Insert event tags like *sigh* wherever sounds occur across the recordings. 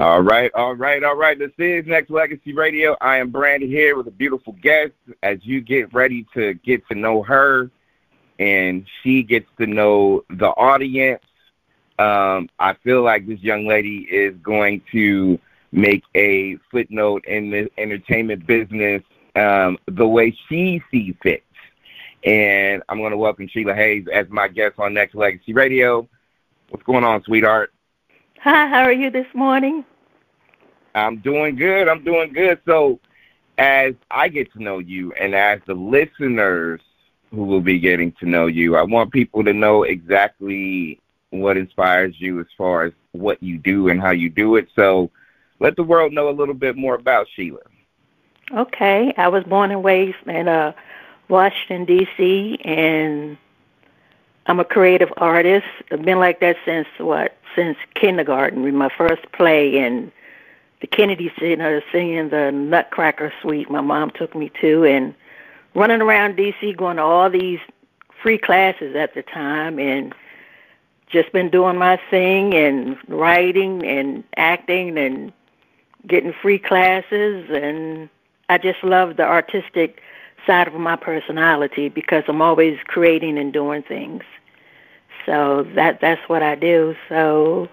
All right, all right, all right. This is Nexx Legacy Radio. I am Branded here with a beautiful guest. As you get ready to get to know her, and she gets to know the audience, um, I feel like this young lady is going to make a footnote in the entertainment business um, the way she sees fit. And I'm going to welcome Sheila Hayes as my guest on Nexx Legacy Radio. What's going on, sweetheart? Hi, how are you this morning? I'm doing good. I'm doing good. So, as I get to know you and as the listeners who will be getting to know you, I want people to know exactly what inspires you as far as what you do and how you do it. So, let the world know a little bit more about Sheila. Okay, I was born and raised in uh, Washington D.C. and I'm a creative artist. I've been like that since what? Since kindergarten. With my first play and the Kennedy Center singing the Nutcracker Suite. My mom took me to and running around D.C. going to all these free classes at the time and just been doing my thing and writing and acting and getting free classes and I just love the artistic side of my personality because I'm always creating and doing things. So that that's what I do. So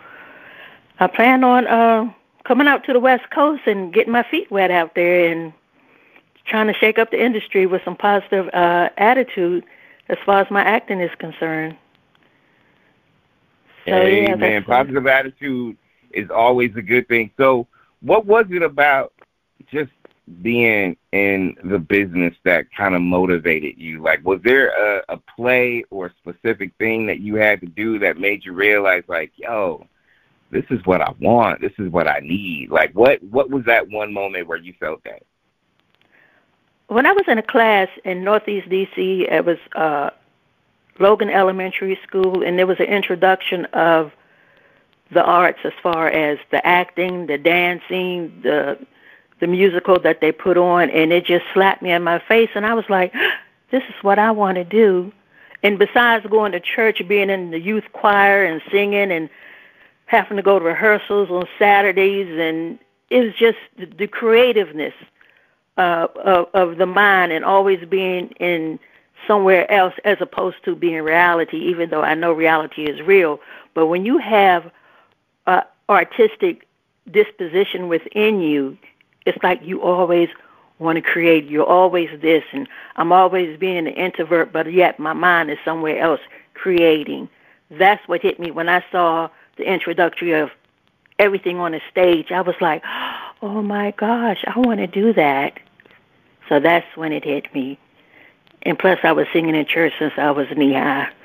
I plan on uh coming out to the West Coast and getting my feet wet out there and trying to shake up the industry with some positive uh attitude as far as my acting is concerned. So, hey yeah, man, positive attitude is always a good thing. So what was it about just being in the business that kind of motivated you? Like, was there a, a play or a specific thing that you had to do that made you realize, like, yo, this is what I want, this is what I need? Like, what what was that one moment where you felt that? When I was in a class in Northeast DC, it was uh, Logan Elementary School, and there was an introduction of the arts as far as the acting, the dancing, the the musical that they put on, and it just slapped me in my face, and I was like, *gasps* "This is what I want to do." And besides going to church, being in the youth choir and singing, and having to go to rehearsals on Saturdays, and it was just the, the creativeness uh, of, of the mind, and always being in somewhere else as opposed to being reality. Even though I know reality is real, but when you have uh, artistic disposition within you, it's like you always want to create. You're always this, and I'm always being an introvert, but yet my mind is somewhere else creating. That's what hit me when I saw the introductory of everything on the stage. I was like, oh my gosh, I want to do that. So that's when it hit me. And plus, I was singing in church since I was knee high. *laughs*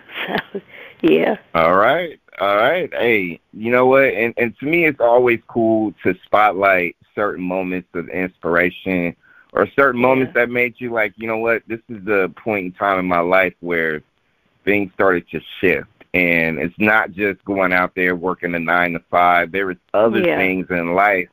So, yeah. All right. All right. Hey, you know what? And and to me, it's always cool to spotlight certain moments of inspiration or certain yeah. moments that made you like, you know what? This is the point in time in my life where things started to shift. And it's not just going out there working a nine to five. There is other yeah. things in life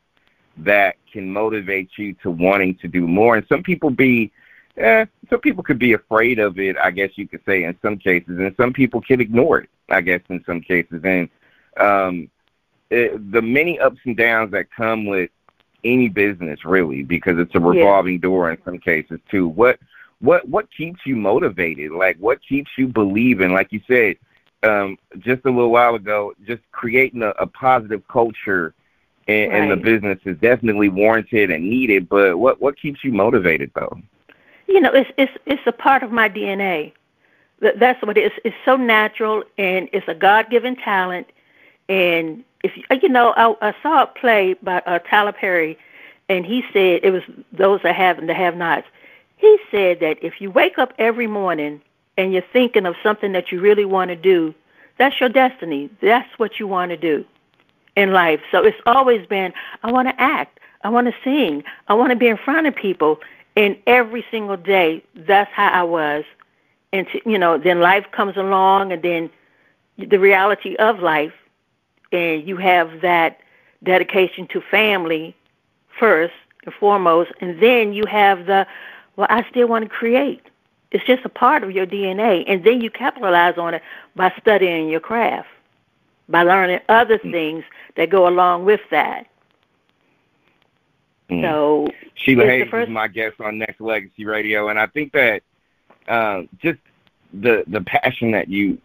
that can motivate you to wanting to do more. And some people be eh, some people could be afraid of it, I guess you could say in some cases, and some people can ignore it, I guess in some cases. And um, it, the many ups and downs that come with any business, really, because it's a revolving yeah. door in some cases too. What what what keeps you motivated? Like what keeps you believing? Like you said um, just a little while ago, just creating a, a positive culture in, right. in the business is definitely warranted and needed. But what what keeps you motivated though? you know, it's it's it's a part of my DNA. That's what it is. It's so natural, and it's a God-given talent. And if you know, I, I saw a play by uh, Tyler Perry, and he said it was those that have and the have-nots. He said that if you wake up every morning and you're thinking of something that you really want to do, that's your destiny. That's what you want to do in life. So it's always been, I want to act. I want to sing. I want to be in front of people. And every single day, that's how I was. And, to, you know, then life comes along and then the reality of life, and you have that dedication to family first and foremost, and then you have the, well, I still want to create. It's just a part of your DNA, and then you capitalize on it by studying your craft, by learning other mm. things that go along with that. Mm. So Sheila Hayes first... is my guest on Nexx Legacy Radio, and I think that uh, just the the passion that you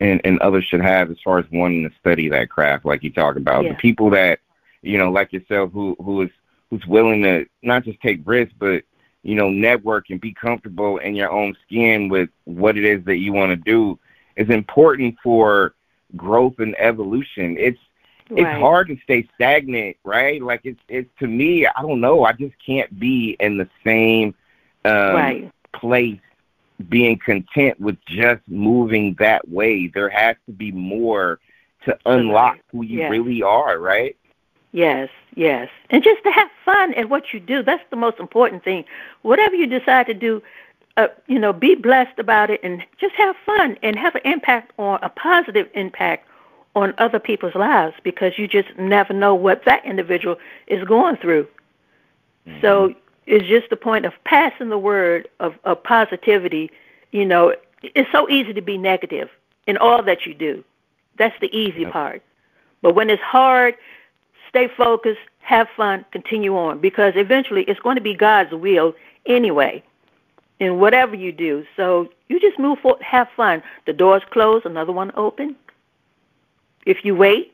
and, and others should have as far as wanting to study that craft, like you talk about, yeah. the people that you know, like yourself, who who is who's willing to not just take risks, but you know, network and be comfortable in your own skin with what it is that you want to do is important for growth and evolution. It's right. it's hard to stay stagnant, right? Like it's it's to me, I don't know, I just can't be in the same um right. place being content with just moving that way. There has to be more to unlock who you yes. really are, right? Yes, yes. And just to have fun at what you do. That's the most important thing. Whatever you decide to do, uh, you know, be blessed about it and just have fun and have an impact on a positive impact on other people's lives because you just never know what that individual is going through. Mm-hmm. So it's just the point of passing the word of, of positivity. You know, it's so easy to be negative in all that you do. That's the easy yep. part. But when it's hard, stay focused, have fun, continue on, because eventually it's going to be God's will anyway in whatever you do. So you just move forward, have fun. The door's closed, another one open. If you wait,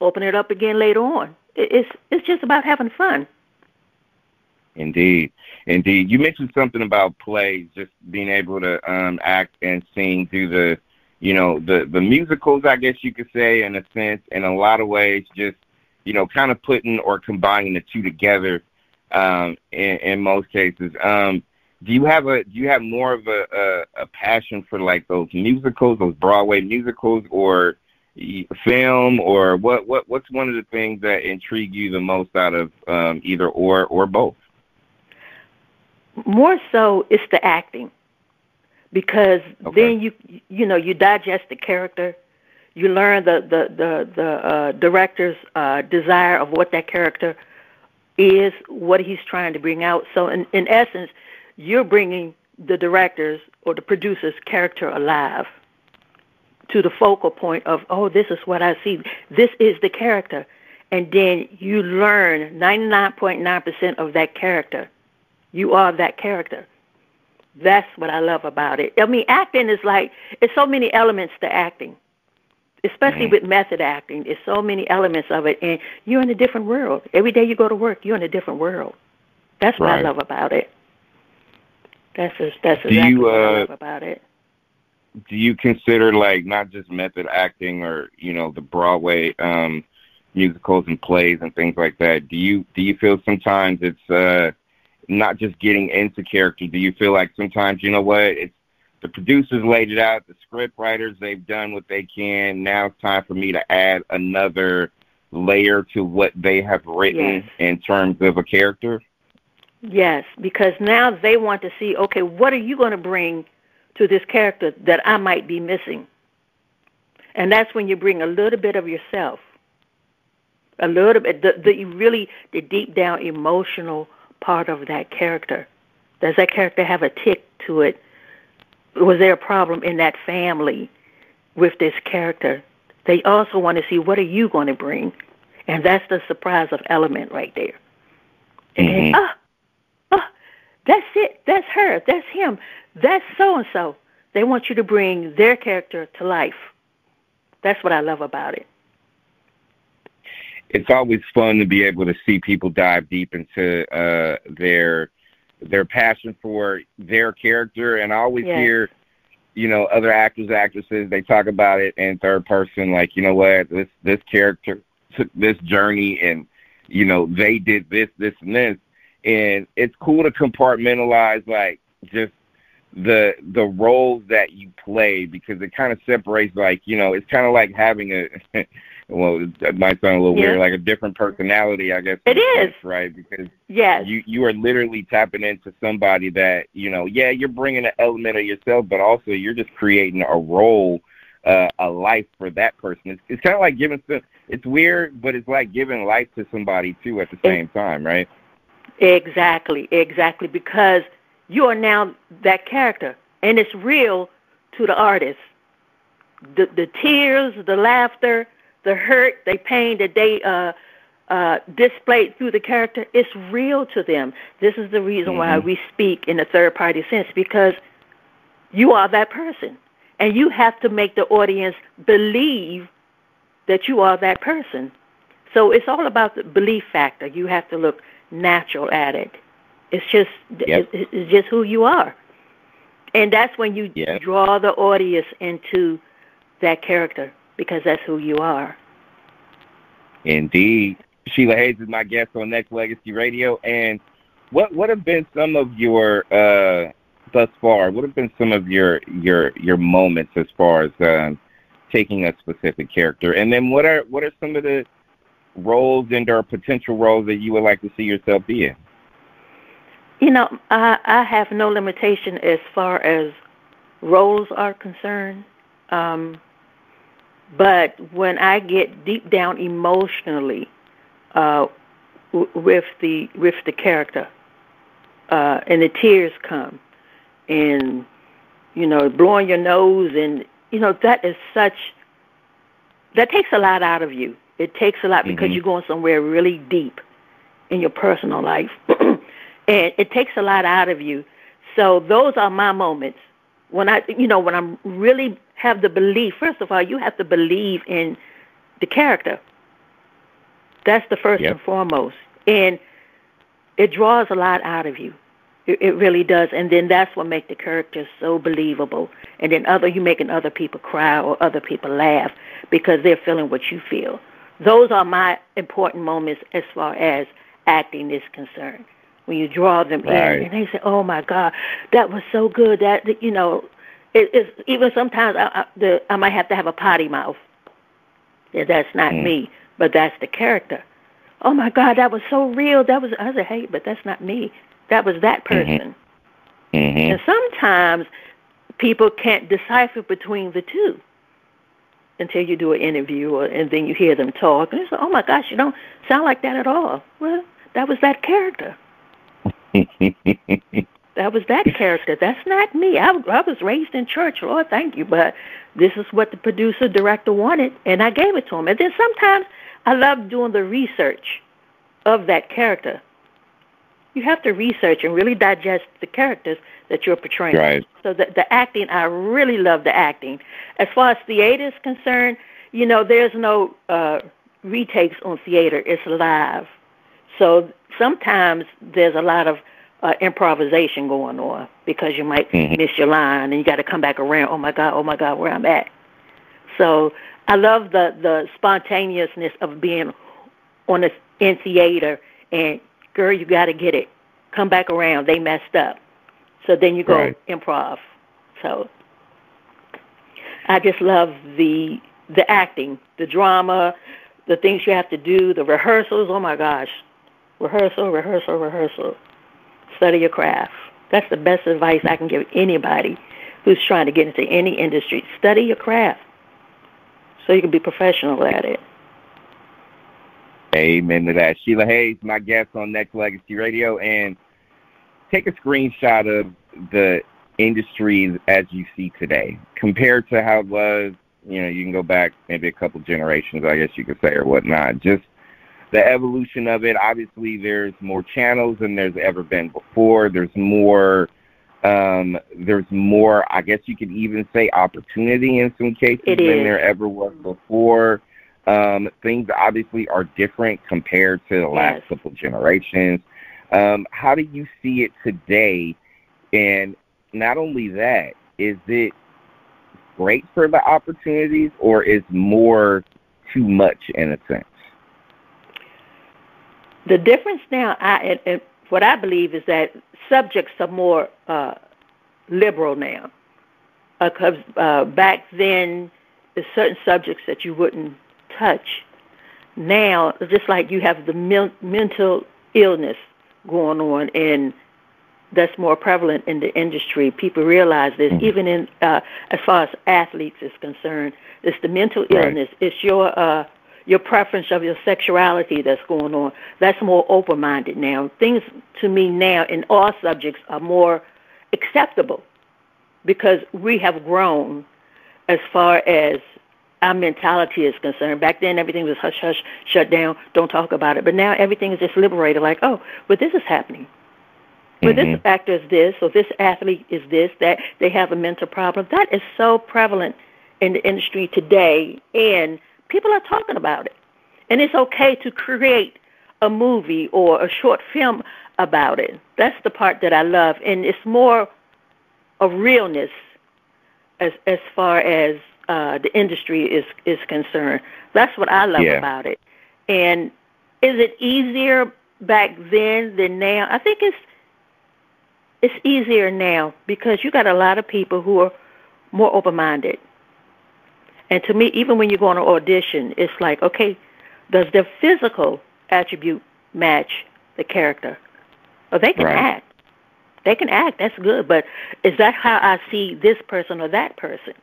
open it up again later on. It's it's just about having fun. Indeed, indeed. You mentioned something about plays, just being able to um, act and sing through the, you know, the the musicals. I guess you could say, in a sense, in a lot of ways, just you know, kind of putting or combining the two together um, in, in most cases. Um, do you have a do you have more of a, a, a passion for like those musicals, those Broadway musicals, or film, or what what what's one of the things that intrigue you the most out of um, either or or both? More so, it's the acting because okay. then you you know you digest the character you learn the the the, the uh, director's uh, desire of what that character is, what he's trying to bring out. So in in essence, you're bringing the director's or the producer's character alive to the focal point of oh this is what I see. This is the character. And then you learn 99.9% of that character. You are that character. That's what I love about it. I mean, acting is like, it's so many elements to acting especially mm-hmm. with method acting. There's so many elements of it, and you're in a different world. Every day you go to work, you're in a different world. That's what right. I love about it. That's just, that's do exactly you, what I uh, love about it. Do you consider like not just method acting or you know the Broadway um, musicals and plays and things like that? Do you do you feel sometimes it's uh, not just getting into character? Do you feel like sometimes you know what it's the producers laid it out, the script writers, they've done what they can. Now it's time for me to add another layer to what they have written yes. in terms of a character. Yes, because now they want to see, okay, what are you going to bring to this character that I might be missing? And that's when you bring a little bit of yourself. A little bit, the, the really, the deep down emotional part of that character. Does that character have a tick to it was there a problem in that family with this character? They also want to see what are you going to bring, and that's the surprise of element right there. Mm-hmm. And oh, oh, that's it. That's her. That's him. That's so and so. They want you to bring their character to life. That's what I love about it. It's always fun to be able to see people dive deep into uh, their their passion for their character. And I always yes. hear, you know, other actors, actresses, they talk about it in third person, like, you know what, this this character took this journey and, you know, they did this, this, and this. And it's cool to compartmentalize like just the the roles that you play because it kind of separates like you know it's kind of like having a *laughs* well, it might sound a little yeah. weird, like a different personality, I guess. It is sense, right because yes, you you are literally tapping into somebody that you know. Yeah, you're bringing an element of yourself, but also you're just creating a role, uh, a life for that person. It's, it's kind of like giving some. It's weird, but it's like giving life to somebody too at the same time, right? Exactly, exactly, because you are now that character, and it's real to the artist. The the tears, the laughter the hurt, the pain that they uh, uh, displayed through the character, it's real to them. This is the reason mm-hmm. why we speak in a third party sense because you are that person. And you have to make the audience believe that you are that person. So it's all about the belief factor. You have to look natural at it. It's just yep. it's just who you are. And that's when you yep. draw the audience into that character because that's who you are. Indeed. Sheila Hayes is my guest on Nexx Legacy Radio. And what what have been some of your uh, thus far? What have been some of your your your moments as far as um, taking a specific character? And then what are what are some of the roles and or potential roles that you would like to see yourself be in? You know, I I have no limitation as far as roles are concerned. Um, but when I get deep down emotionally uh, w- with the with the character, uh, and the tears come, and you know, blowing your nose, and you know that is such that takes a lot out of you. It takes a lot because mm-hmm. you're going somewhere really deep in your personal life, *clears throat* and it takes a lot out of you. So those are my moments when I, you know, when I'm really have the belief. First of all, you have to believe in the character. That's the first yep. and foremost, and it draws a lot out of you. It, it really does, and then that's what makes the character so believable. And then other you making other people cry or other people laugh because they're feeling what you feel. Those are my important moments as far as acting is concerned. When you draw them right. in, and they say, "Oh my God, that was so good." That you know, it, it's even sometimes I, I, the, I might have to have a potty mouth. Yeah, that's not mm. me, but that's the character. Oh my God, that was so real. That was I said, hey, but that's not me. That was that mm-hmm. person. Mm-hmm. And sometimes people can't decipher between the two until you do an interview or, and then you hear them talk and they say, "Oh my gosh, you don't sound like that at all." Well, that was that character. *laughs* that was that character. That's not me. I, I was raised in church. Lord, thank you, but this is what the producer director wanted, and I gave it to him. And then sometimes I love doing the research of that character. You have to research and really digest the characters that you're portraying. Right. So the the acting, I really love the acting. As far as theater is concerned, you know, there's no uh, retakes on theater. It's live. So sometimes there's a lot of uh, improvisation going on because you might mm-hmm. miss your line and you got to come back around. Oh my God! Oh my God! Where I'm at. So I love the the spontaneousness of being on a in theater and girl, you got to get it. Come back around. They messed up. So then you go right. improv. So I just love the the acting, the drama, the things you have to do, the rehearsals. Oh my gosh, rehearsal, rehearsal, rehearsal. Study your craft. That's the best advice I can give anybody who's trying to get into any industry. Study your craft so you can be professional at it. Amen to that. Sheila Hayes, my guest on Nexx Legacy Radio, and take a screenshot of the industry as you see today compared to how it was. You know, you can go back maybe a couple generations, I guess you could say, or whatnot. Just the evolution of it. Obviously, there's more channels than there's ever been before. There's more. Um, there's more. I guess you could even say opportunity in some cases than there ever was before. Um, things obviously are different compared to the last yes. couple generations. Um, how do you see it today? And not only that, is it great for the opportunities or is more too much in a sense? The difference now, I, and, what I believe is that subjects are more uh, liberal now. Because uh, uh, back then, there's certain subjects that you wouldn't touch. Now, just like you have the mental illness going on, and that's more prevalent in the industry. People realize this, mm-hmm. even in uh, as far as athletes is concerned. It's the mental illness. Right. It's your uh, your preference of your sexuality that's going on. That's more open-minded now. Things to me now in all subjects are more acceptable because we have grown as far as our mentality is concerned. Back then, everything was hush hush, shut down, don't talk about it. But now everything is just liberated. Like, oh, but this is happening. But mm-hmm. this actor is this, or this athlete is this, that they have a mental problem. That is so prevalent in the industry today, and people are talking about it. And it's okay to create a movie or a short film about it. That's the part that I love, and it's more of realness as as far as uh, the industry is is concerned. That's what I love yeah. about it. And is it easier back then than now? I think it's it's easier now because you got a lot of people who are more open minded. And to me, even when you go on an audition, it's like, okay, does their physical attribute match the character? Or they can right. act. They can act. That's good. But is that how I see this person or that person?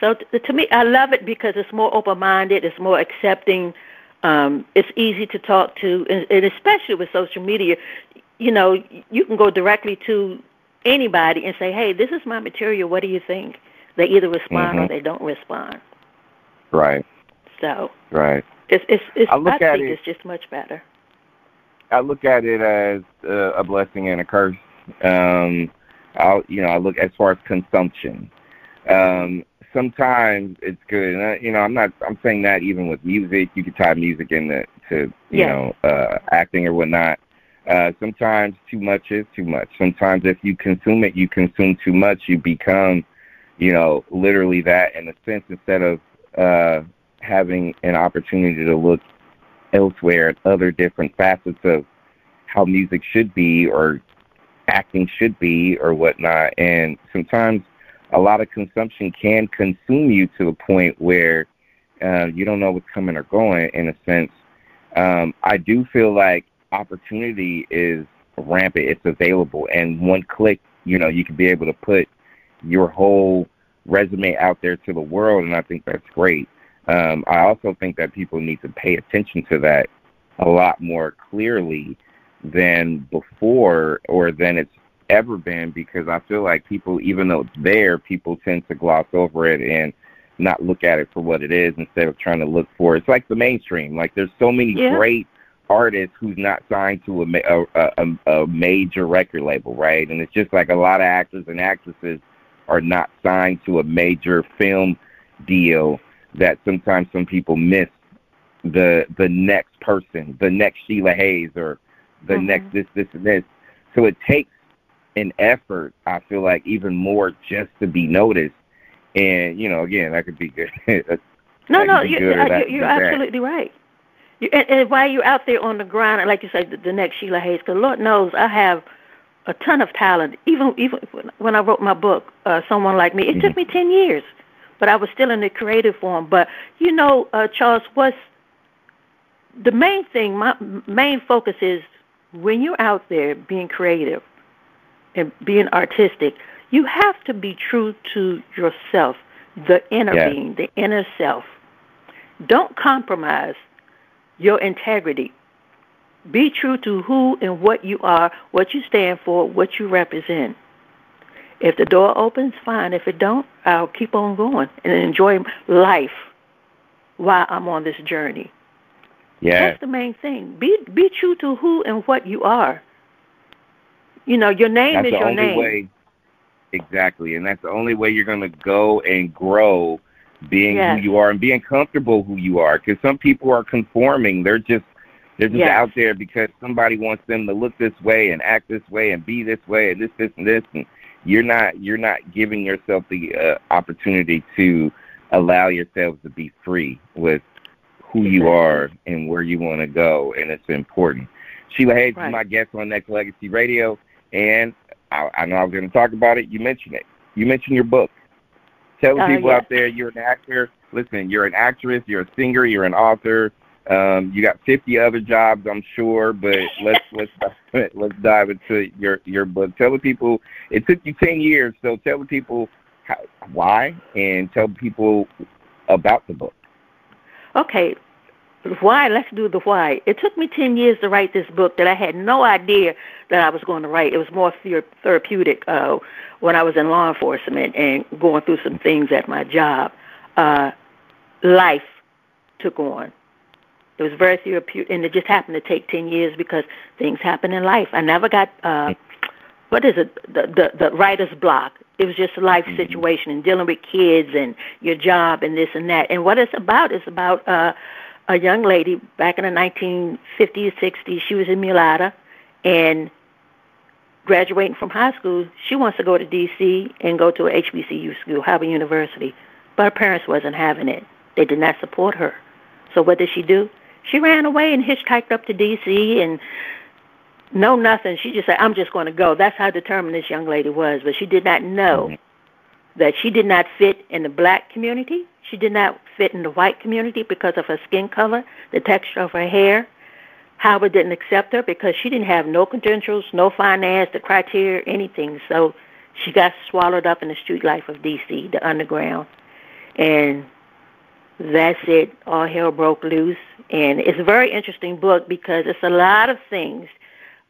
So t- to me, I love it because it's more open-minded. It's more accepting. Um, it's easy to talk to, and, and especially with social media, you know, you can go directly to anybody and say, "Hey, this is my material. What do you think?" They either respond mm-hmm. or they don't respond. Right. So. Right. It's it's, it's I, look I at think it, it's just much better. I look at it as uh, a blessing and a curse. Um, I'll you know I look as far as consumption. Um, sometimes it's good. And I, you know, I'm not. I'm saying that even with music, you can tie music into to you know uh, acting or whatnot. Uh, sometimes too much is too much. Sometimes if you consume it, you consume too much. You become, you know, literally that in a sense. Instead of uh, having an opportunity to look elsewhere at other different facets of how music should be or acting should be or whatnot. And sometimes a lot of consumption can consume you to a point where uh, you don't know what's coming or going. In a sense, um, I do feel like opportunity is rampant. It's available, and one click, you know, you can be able to put your whole resume out there to the world, and I think that's great. Um, I also think that people need to pay attention to that a lot more clearly than before or than it's ever been because I feel like people, even though it's there, people tend to gloss over it and not look at it for what it is instead of trying to look for it. It's like the mainstream. Like there's so many yeah. great artists who's not signed to a, a, a, a major record label, right? And it's just like a lot of actors and actresses are not signed to a major film deal that sometimes some people miss the the next person, the next Sheila Hayes or the mm-hmm. next this, this, and this. So it takes an effort, I feel like, even more just to be noticed. And, you know, again, that could be good. *laughs* no, no, you, you're, you're absolutely right. You, and, and while you're out there on the ground, like you said, the, the next Sheila Hayes, because Lord knows I have a ton of talent. Even even when I wrote my book, uh, someone like me, it mm-hmm. took me ten years, but I was still in the creative form. But you know, uh, Charles, what's the main thing? My main focus is when you're out there being creative and being artistic, you have to be true to yourself, the inner yeah. being, the inner self. Don't compromise your integrity. Be true to who and what you are, what you stand for, what you represent. If the door opens, fine. If it don't, I'll keep on going and enjoy life while I'm on this journey. Yeah. That's the main thing. Be be true to who and what you are. You know, your name that's is the your only name. Way, exactly, and that's the only way you're going to go and grow being yes. who you are and being comfortable who you are. Because some people are conforming; they're just they're just yes. out there because somebody wants them to look this way and act this way and be this way and this, this, and this. And you're not you're not giving yourself the uh, opportunity to allow yourself to be free with who you are and where you want to go, and it's important. Sheila Hayes right. is my guest on Nexx Legacy Radio, and I, I know I was going to talk about it. You mentioned it. You mentioned your book. Tell the uh, people yes. out there you're an actor. Listen, you're an actress, you're a singer, you're an author. Um, you got 50 other jobs, I'm sure, but let's let's *laughs* let's dive into your your book. Tell the people it took you 10 years, so tell the people how, why and tell people about the book. Okay, why? Let's do the why. It took me 10 years to write this book that I had no idea that I was going to write. It was more therapeutic uh, when I was in law enforcement and going through some things at my job. Uh, life took on. It was very therapeutic, and it just happened to take ten years because things happen in life. I never got uh, what is it the the, the writer's block. It was just a life mm-hmm. situation and dealing with kids and your job and this and that. And what it's about is about uh, a young lady back in the 1950s, 60s. She was in Mulata, and graduating from high school, she wants to go to D.C. and go to a HBCU school, Howard University. But her parents wasn't having it. They did not support her. So what did she do? She ran away and hitchhiked up to D.C. and no nothing. She just said, "I'm just going to go." That's how determined this young lady was. But she did not know mm-hmm. that she did not fit in the black community. She did not fit in the white community because of her skin color, the texture of her hair. Howard didn't accept her because she didn't have no credentials, no finance, the criteria, anything. So she got swallowed up in the street life of D.C., the underground, and that's it. All hell broke loose, and it's a very interesting book because it's a lot of things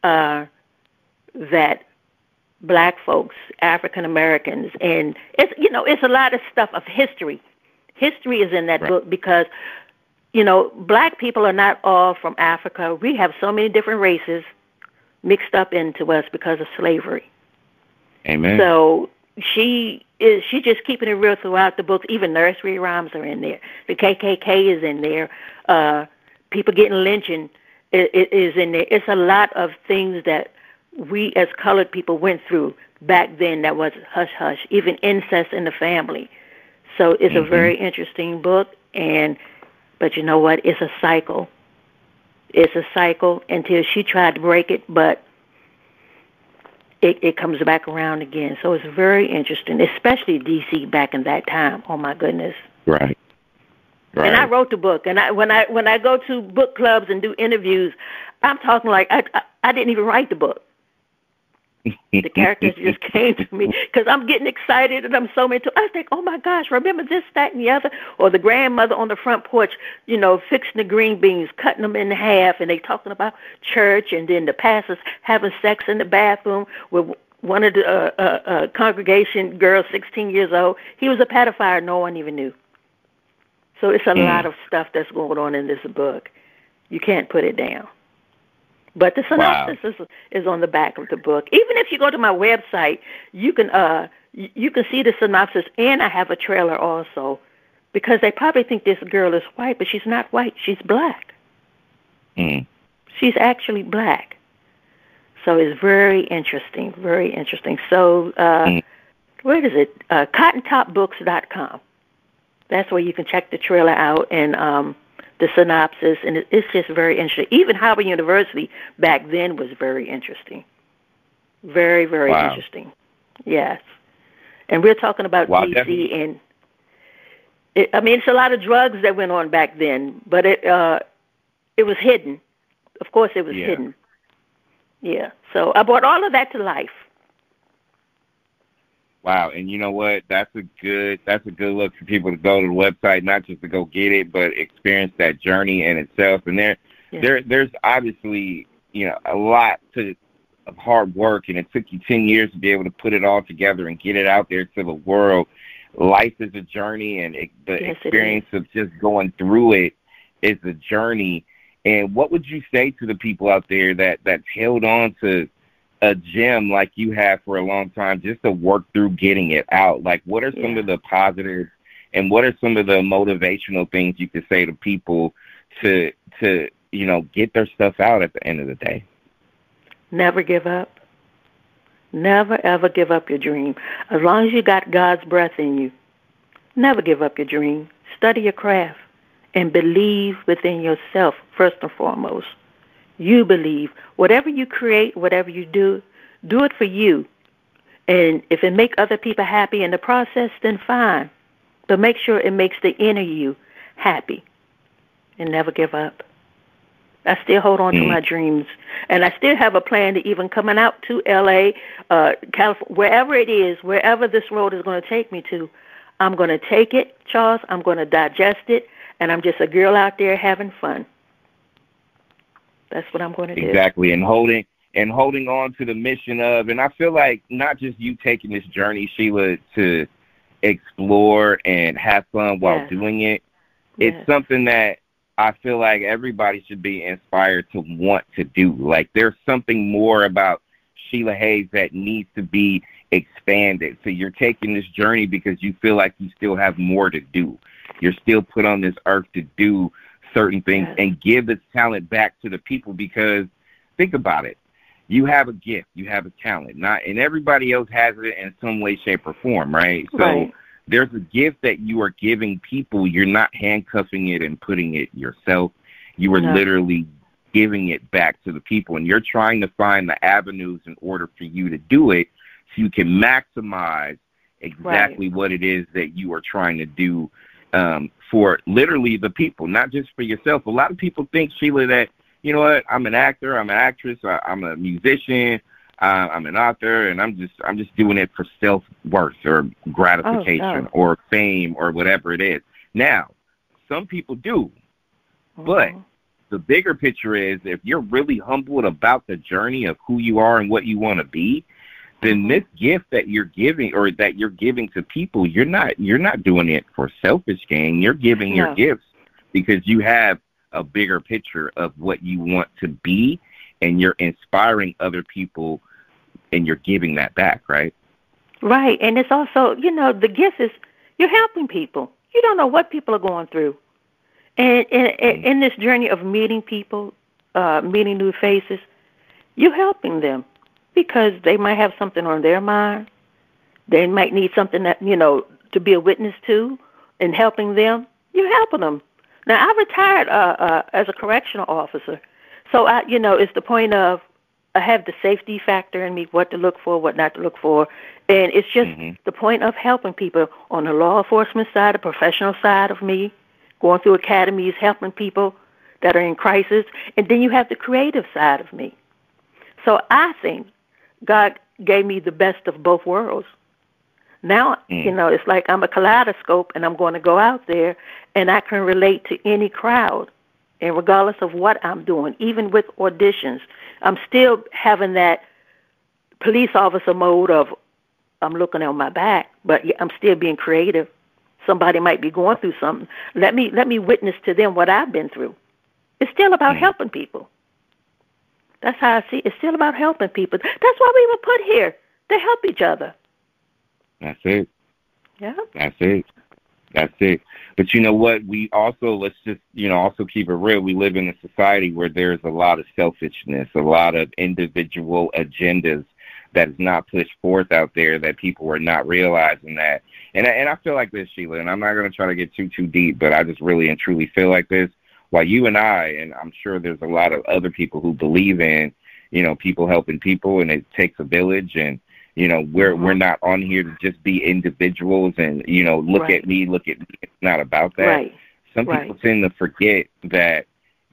uh, that black folks, African Americans, and it's you know it's a lot of stuff of history. History is in that right. book because you know black people are not all from Africa. We have so many different races mixed up into us because of slavery. Amen. So she is she just keeping it real throughout the books. Even nursery rhymes are in there. The KKK is in there. Uh, people getting lynching is, is in there. It's a lot of things that we as colored people went through back then that was hush hush. Even incest in the family. So it's mm-hmm. a very interesting book, and but you know what? It's a cycle. It's a cycle until she tried to break it, but it, it comes back around again. So it's very interesting, especially DC back in that time. Oh my goodness. Right. Right. And I wrote the book, and I when I when I go to book clubs and do interviews, I'm talking like I I, I didn't even write the book the characters just *laughs* came to me because I'm getting excited and I'm so into. I think, oh my gosh, remember this, that, and the other, or the grandmother on the front porch, you know, fixing the green beans, cutting them in half, and they talking about church, and then the pastors having sex in the bathroom with one of the uh, uh, uh, congregation girls, 16 years old. He was a pedophile. No one even knew. So it's a mm. lot of stuff that's going on in this book. You can't put it down. But the synopsis wow. is, is on the back of the book. Even if you go to my website, you can uh you can see the synopsis, and I have a trailer also, because they probably think this girl is white, but she's not white. She's black. Mm. She's actually black. So it's very interesting, very interesting. So uh, mm. where is it? Uh, CottonTopBooks.com. That's where you can check the trailer out and um, the synopsis, and it, it's just very interesting. Even Howard University back then was very interesting. Very, very wow. interesting. Yes. And we're talking about wow, DC definitely. and it, I mean it's a lot of drugs that went on back then, but it uh it was hidden. Of course it was yeah. hidden. Yeah. So I brought all of that to life. Wow, and you know what? That's a good that's a good look for people to go to the website, not just to go get it, but experience that journey in itself. And there, yeah. there, there's obviously you know a lot to of hard work, and it took you ten years to be able to put it all together and get it out there to the world. Life is a journey, and it, the yes, experience of just going through it is a journey. And what would you say to the people out there that that's held on to a gem like you have for a long time just to work through getting it out? Like, what are some yeah. of the positives and what are some of the motivational things you could say to people to to you know get their stuff out at the end of the day? Never give up. Never ever give up your dream. As long as you got God's breath in you, never give up your dream. Study your craft and believe within yourself first and foremost you believe. Whatever you create, whatever you do, do it for you. And if it make other people happy in the process, then fine. But make sure it makes the inner you happy. And never give up. I still hold on mm. to my dreams, and I still have a plan to even coming out to L.A., uh, California, wherever it is, wherever this road is going to take me to. I'm going to take it, Charles. I'm going to digest it, and I'm just a girl out there having fun. That's what I'm going to do. Exactly, and holding and holding on to the mission of, and I feel like not just you taking this journey, Sheila, to explore and have fun while yes. doing it, it's yes. something that I feel like everybody should be inspired to want to do. Like there's something more about Sheila Hayes that needs to be expanded. So you're taking this journey because you feel like you still have more to do. You're still put on this earth to do certain things and give this talent back to the people because think about it. You have a gift, you have a talent, not and everybody else has it in some way, shape, or form, right? So right. there's a gift that you are giving people. You're not handcuffing it and putting it yourself. You are no. literally giving it back to the people, and you're trying to find the avenues in order for you to do it, so you can maximize exactly right. what it is that you are trying to do um, for literally the people, not just for yourself. A lot of people think, Sheila, that, you know what, I'm an actor, I'm an actress, I'm a musician, uh, I'm an author, and I'm just I'm just doing it for self worth or gratification oh, no. or fame or whatever it is. Now, some people do, mm-hmm. but the bigger picture is if you're really humbled about the journey of who you are and what you want to be, then mm-hmm. this gift that you're giving or that you're giving to people, you're not you're not doing it for selfish gain. You're giving no. your gifts because you have a bigger picture of what you want to be and you're inspiring other people and you're giving that back, right? Right. And it's also, you know, the gift is you're helping people. You don't know what people are going through. And in, mm-hmm. in this journey of meeting people, uh, meeting new faces, you're helping them because they might have something on their mind. They might need something that, you know, to be a witness to and helping them. You're helping them. Now, I retired uh, uh, as a correctional officer. So, I, you know, it's the point of I have the safety factor in me, what to look for, what not to look for. And it's just mm-hmm. the point of helping people on the law enforcement side, the professional side of me, going through academies, helping people that are in crisis. And then you have the creative side of me. So I think God gave me the best of both worlds. Now, mm. you know, it's like I'm a kaleidoscope and I'm going to go out there and I can relate to any crowd. And regardless of what I'm doing, even with auditions, I'm still having that police officer mode of I'm looking on my back, but I'm still being creative. Somebody might be going through something. Let me let me witness to them what I've been through. It's still about mm. helping people. That's how I see it. It's still about helping people. That's why we were put here to help each other. That's it. Yeah. That's it. That's it. But you know what? We also let's just you know also keep it real. We live in a society where there's a lot of selfishness, a lot of individual agendas that is not pushed forth out there that people are not realizing that. And I, and I feel like this, Sheila. And I'm not going to try to get too too deep, but I just really and truly feel like this. While you and I, and I'm sure there's a lot of other people who believe in, you know, people helping people, and it takes a village, and you know, we're mm-hmm. we're not on here to just be individuals and you know, look right. at me, look at me. It's not about that. Right. Some right. people tend to forget that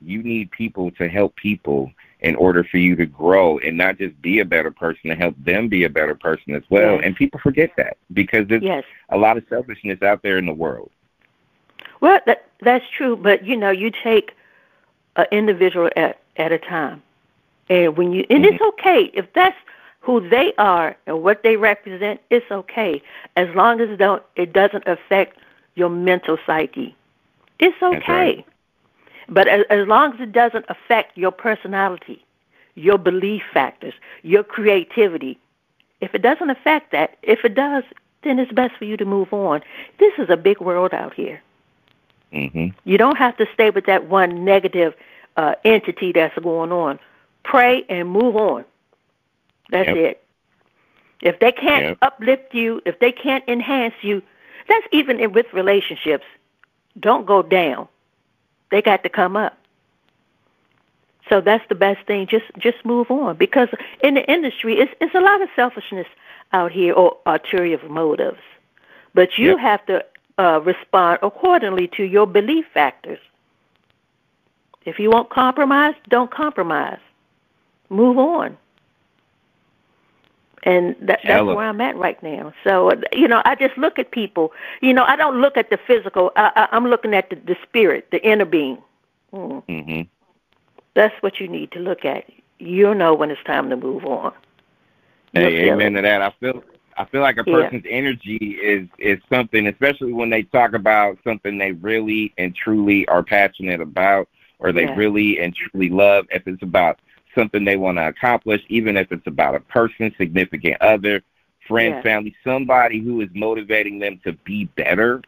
you need people to help people in order for you to grow and not just be a better person to help them be a better person as well. Yes. And people forget that because there's yes. a lot of selfishness out there in the world. Well, that that's true, but you know, you take an individual at at a time, and when you and mm-hmm. it's okay if that's who they are and what they represent, it's okay as long as it don't it doesn't affect your mental psyche. It's okay. Right. But as, as long as it doesn't affect your personality, your belief factors, your creativity, if it doesn't affect that, if it does, then it's best for you to move on. This is a big world out here. Hmm You don't have to stay with that one negative uh, entity that's going on. Pray and move on. That's Yep. it. If they can't Yep. uplift you, if they can't enhance you, that's even in, with relationships. Don't go down. They got to come up. So that's the best thing. Just just move on because in the industry, it's it's a lot of selfishness out here or ulterior motives. But you Yep. have to uh, respond accordingly to your belief factors. If you won't compromise, don't compromise. Move on. And that, that's Ella. where I'm at right now. So, you know, I just look at people. You know, I don't look at the physical. I, I, I'm looking at the, the spirit, the inner being. Mm. hmm That's what you need to look at. You'll know when it's time to move on. You'll Hey, amen it. to that. I feel I feel like a person's yeah. energy is is something, especially when they talk about something they really and truly are passionate about, or they yeah. really and truly love. If it's about something they want to accomplish, even if it's about a person, significant other, friend, yeah. family, somebody who is motivating them to be better.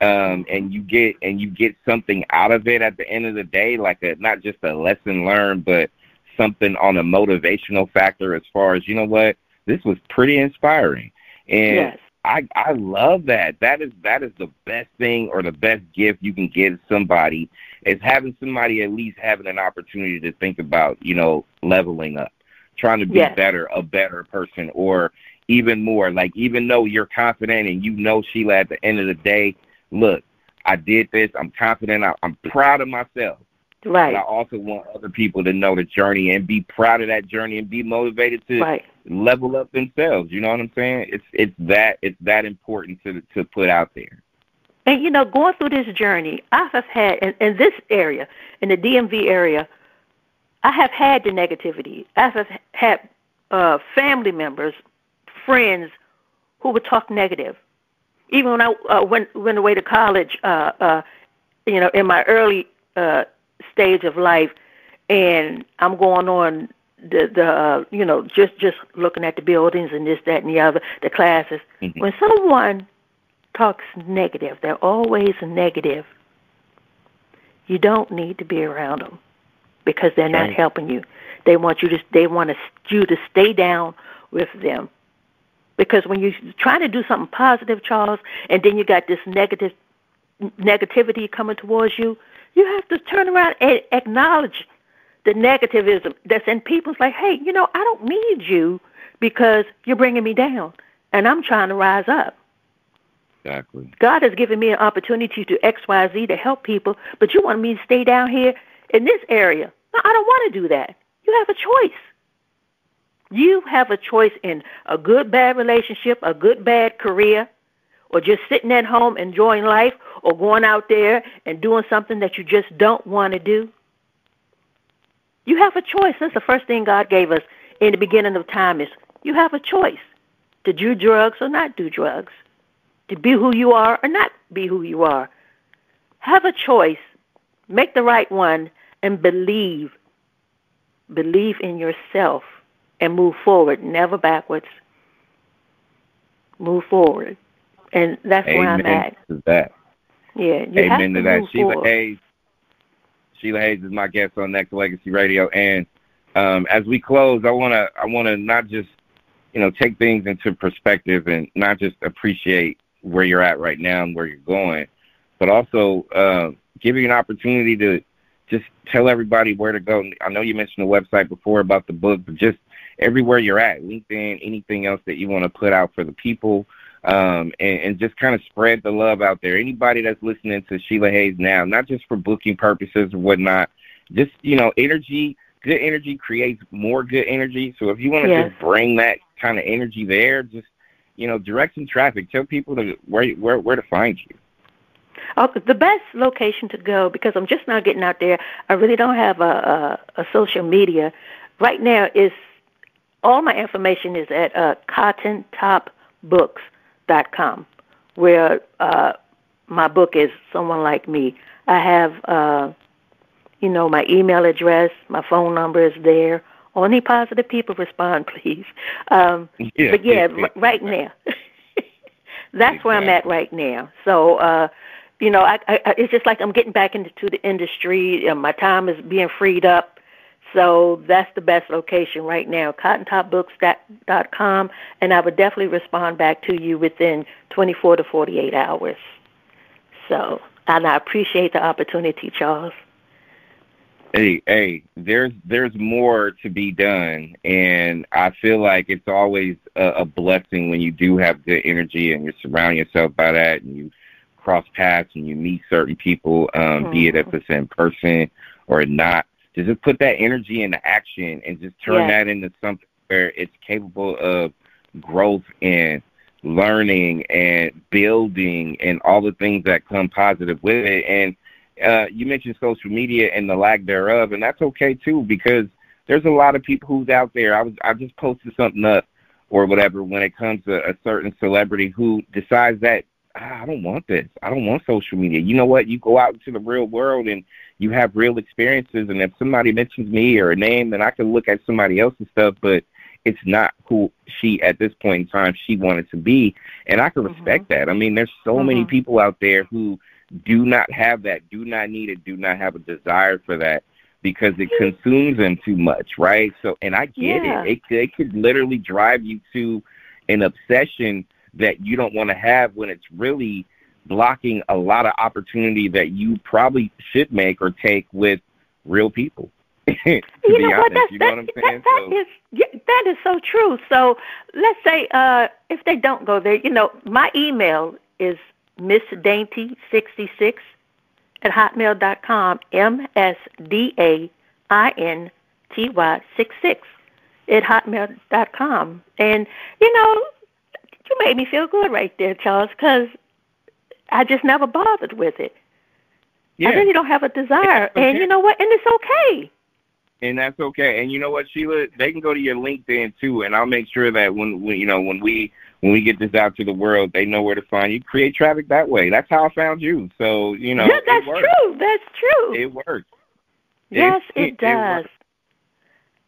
Um, and you get and you get something out of it at the end of the day, like a not just a lesson learned, but something on a motivational factor as far as you know what this was pretty inspiring, and yes. I I love that. That is that is the best thing or the best gift you can give somebody is having somebody at least having an opportunity to think about you know leveling up, trying to be yes. better, a better person, or even more. Like even though you're confident and you know Sheila at the end of the day, look, I did this. I'm confident. I, I'm proud of myself. Right. But I also want other people to know the journey and be proud of that journey and be motivated to right. level up themselves. You know what I'm saying? It's it's that it's that important to to put out there. And you know, going through this journey, I have had in, in this area, in the DMV area, I have had the negativity. I have had uh, family members, friends who would talk negative. Even when I uh, went went away to college, uh, uh, you know, in my early uh, stage of life, and I'm going on the the uh, you know just just looking at the buildings and this that and the other the classes. Mm-hmm. When someone talks negative, they're always negative. You don't need to be around them because they're not helping you. They want you to they want you to stay down with them because when you're trying to do something positive, Charles, and then you got this negative negativity coming towards you, you have to turn around and acknowledge the negativism that's in people's like, hey, you know, I don't need you because you're bringing me down, and I'm trying to rise up. Exactly. God has given me an opportunity to X, Y, Z to help people, but you want me to stay down here in this area. No, I don't want to do that. You have a choice. You have a choice in a good bad relationship, a good bad career, or just sitting at home enjoying life, or going out there and doing something that you just don't want to do. You have a choice. That's the first thing God gave us in the beginning of time is you have a choice to do drugs or not do drugs, to be who you are or not be who you are. Have a choice. Make the right one and believe. Believe in yourself and move forward, never backwards. Move forward. And that's Amen where I'm at. To that. Yeah, you Amen have to, to that. Sheila forward. Hayes. Sheila Hayes is my guest on Nexx Legacy Radio, and um, as we close, I wanna I wanna not just you know take things into perspective and not just appreciate where you're at right now and where you're going, but also uh, give you an opportunity to just tell everybody where to go. I know you mentioned the website before about the book, but just everywhere you're at, LinkedIn, anything else that you want to put out for the people, um, and, and just kind of spread the love out there. Anybody that's listening to Sheila Hayes now, not just for booking purposes or whatnot, just you know, energy. Good energy creates more good energy. So if you want to Yes. just bring that kind of energy there, just you know, direct some traffic. Tell people to where where where to find you. Oh, the best location to go because I'm just now getting out there. I really don't have a, a, a social media right now. Is all my information is at uh, cottontopbooks.com, where uh, my book is someone like me. I have, uh, you know, my email address, my phone number is there. Only positive people respond, *laughs* please. Um, Yeah, but yeah, yeah, right now, *laughs* that's where I'm at right now. So, uh, you know, I, I, it's just like I'm getting back into the industry. And my time is being freed up. So that's the best location right now, cottontopbooks.com, and I would definitely respond back to you within 24 to 48 hours. So, and I appreciate the opportunity, Charles. Hey, hey, there's there's more to be done, and I feel like it's always a, a blessing when you do have good energy and you surround yourself by that, and you cross paths and you meet certain people, um, be it if it's in person or not. To just put that energy into action and just turn Yeah. that into something where it's capable of growth and learning and building and all the things that come positive with it. And uh, you mentioned social media and the lack thereof, and that's okay too because there's a lot of people who's out there. I was I just posted something up or whatever when it comes to a certain celebrity who decides that ah, I don't want this. I don't want social media. You know what? You go out into the real world and you have real experiences. And if somebody mentions me or a name, then I can look at somebody else's stuff, but it's not who she at this point in time she wanted to be. And I can mm-hmm. respect that. I mean, there's so mm-hmm. many people out there who do not have that, do not need it, do not have a desire for that because it consumes them too much, right? So, and I get yeah. it. it. It could literally drive you to an obsession that you don't want to have when it's really blocking a lot of opportunity that you probably should make or take with real people. *laughs* you know what? That's, you know what I'm saying? That, that so, is, that is so true. So let's say uh, if they don't go there, you know, my email is Miss Dainty sixty six at hotmail dot com. M S D A I N T Y six six at hotmail dot com. And you know, you made me feel good right there, Charles, because I just never bothered with it. Yeah. I really don't have a desire, okay. and you know what? And it's okay. And that's okay. And you know what, Sheila? They can go to your LinkedIn too, and I'll make sure that when, when you know when we when we get this out to the world, they know where to find you. Create traffic that way. That's how I found you. So you know, yeah, that's true. That's true. It works. Yes, it, it does. It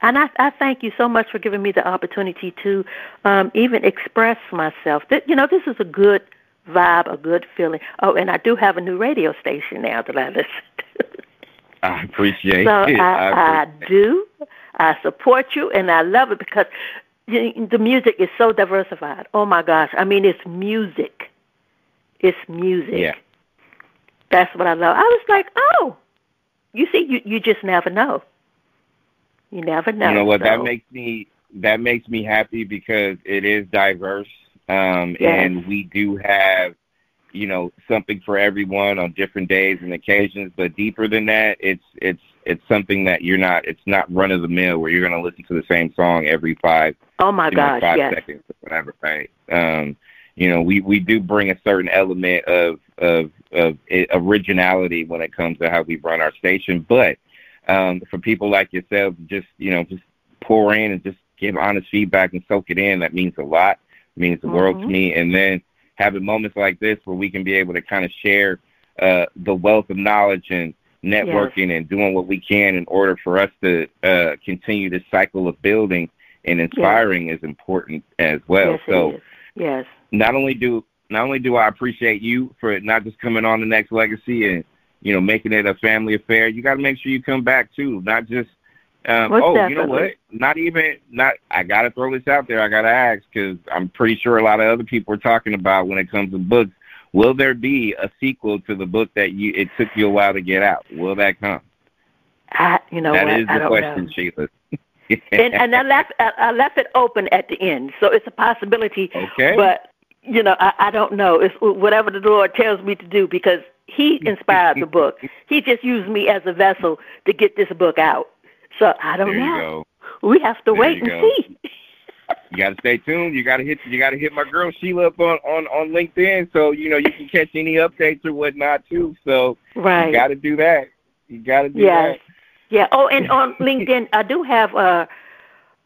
and I, I thank you so much for giving me the opportunity to um, even express myself. That you know, this is a good vibe, a good feeling. Oh, and I do have a new radio station now that I *laughs* listen to. I appreciate so it. I, I, I do. I support you, and I love it because the music is so diversified. Oh my gosh! I mean, it's music. It's music. Yeah. That's what I love. I was like, oh, you see, you you just never know. You never know. You know what? So. That makes me that makes me happy because it is diverse, um, yes. and we do have you know something for everyone on different days and occasions. But deeper than that, it's it's it's something that you're not. It's not run of the mill where you're going to listen to the same song every five. Oh my gosh! Know, five yes. seconds or whatever, right? Um, you know, we we do bring a certain element of of of originality when it comes to how we run our station, but um, for people like yourself, just you know, just pour in and just give honest feedback and soak it in. That means a lot. It means the mm-hmm. world to mm-hmm. me. And then having moments like this where we can be able to kind of share uh, the wealth of knowledge and networking yes. and doing what we can in order for us to uh, continue this cycle of building and inspiring yes. is important as well. Yes, so yes, not only do not only do I appreciate you for not just coming on the Nexx Legacy and you know, making it a family affair, you got to make sure you come back too, not just. Um, oh, definitely. you know what? Not even not. I got to throw this out there. I got to ask because I'm pretty sure a lot of other people are talking about when it comes to books. Will there be a sequel to the book that you it took you a while to get out? Will that come? I, you know that what? is the question, know. Sheila. *laughs* and, and I left I left it open at the end, so it's a possibility. Okay. But you know, I, I don't know. It's whatever the Lord tells me to do because he *laughs* inspired the book. He just used me as a vessel to get this book out. So I don't know. We have to there wait and go. see. you got to stay tuned. You got to hit. You got to hit my girl Sheila up on on on LinkedIn, so you know you can catch any updates or whatnot too. So right, you got to do that. You got to do yes. that. Yeah. Oh, and on *laughs* LinkedIn, I do have uh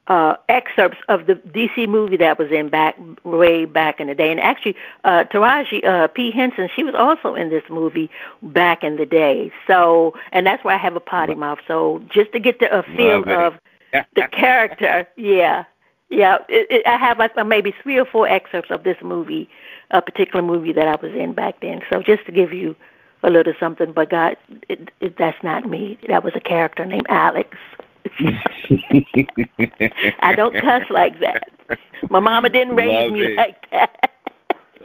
uh, excerpts of the DC movie that was in back way back in the day. And actually, uh, Taraji uh, P Henson, she was also in this movie back in the day. So, and that's why I have a potty mouth. So, just to get the uh, feel of the *laughs* character, yeah, yeah. It, it, I have like maybe three or four excerpts of this movie, a particular movie that I was in back then. So, just to give you a little something. But God, it, it, that's not me. That was a character named Alex. *laughs* I don't cuss like that. My mama didn't raise love me it. like that.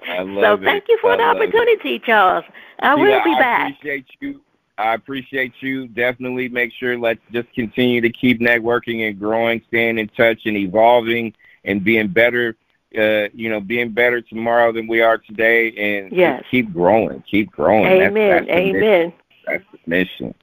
I love so thank you for I the opportunity, it. Charles. I yeah, will be I back. I appreciate you. I appreciate you. Definitely make sure let's just continue to keep networking and growing, staying in touch and evolving and being better uh, you know, being better tomorrow than we are today and yes. keep growing. Keep growing. Amen. That's, that's Amen. That's the mission.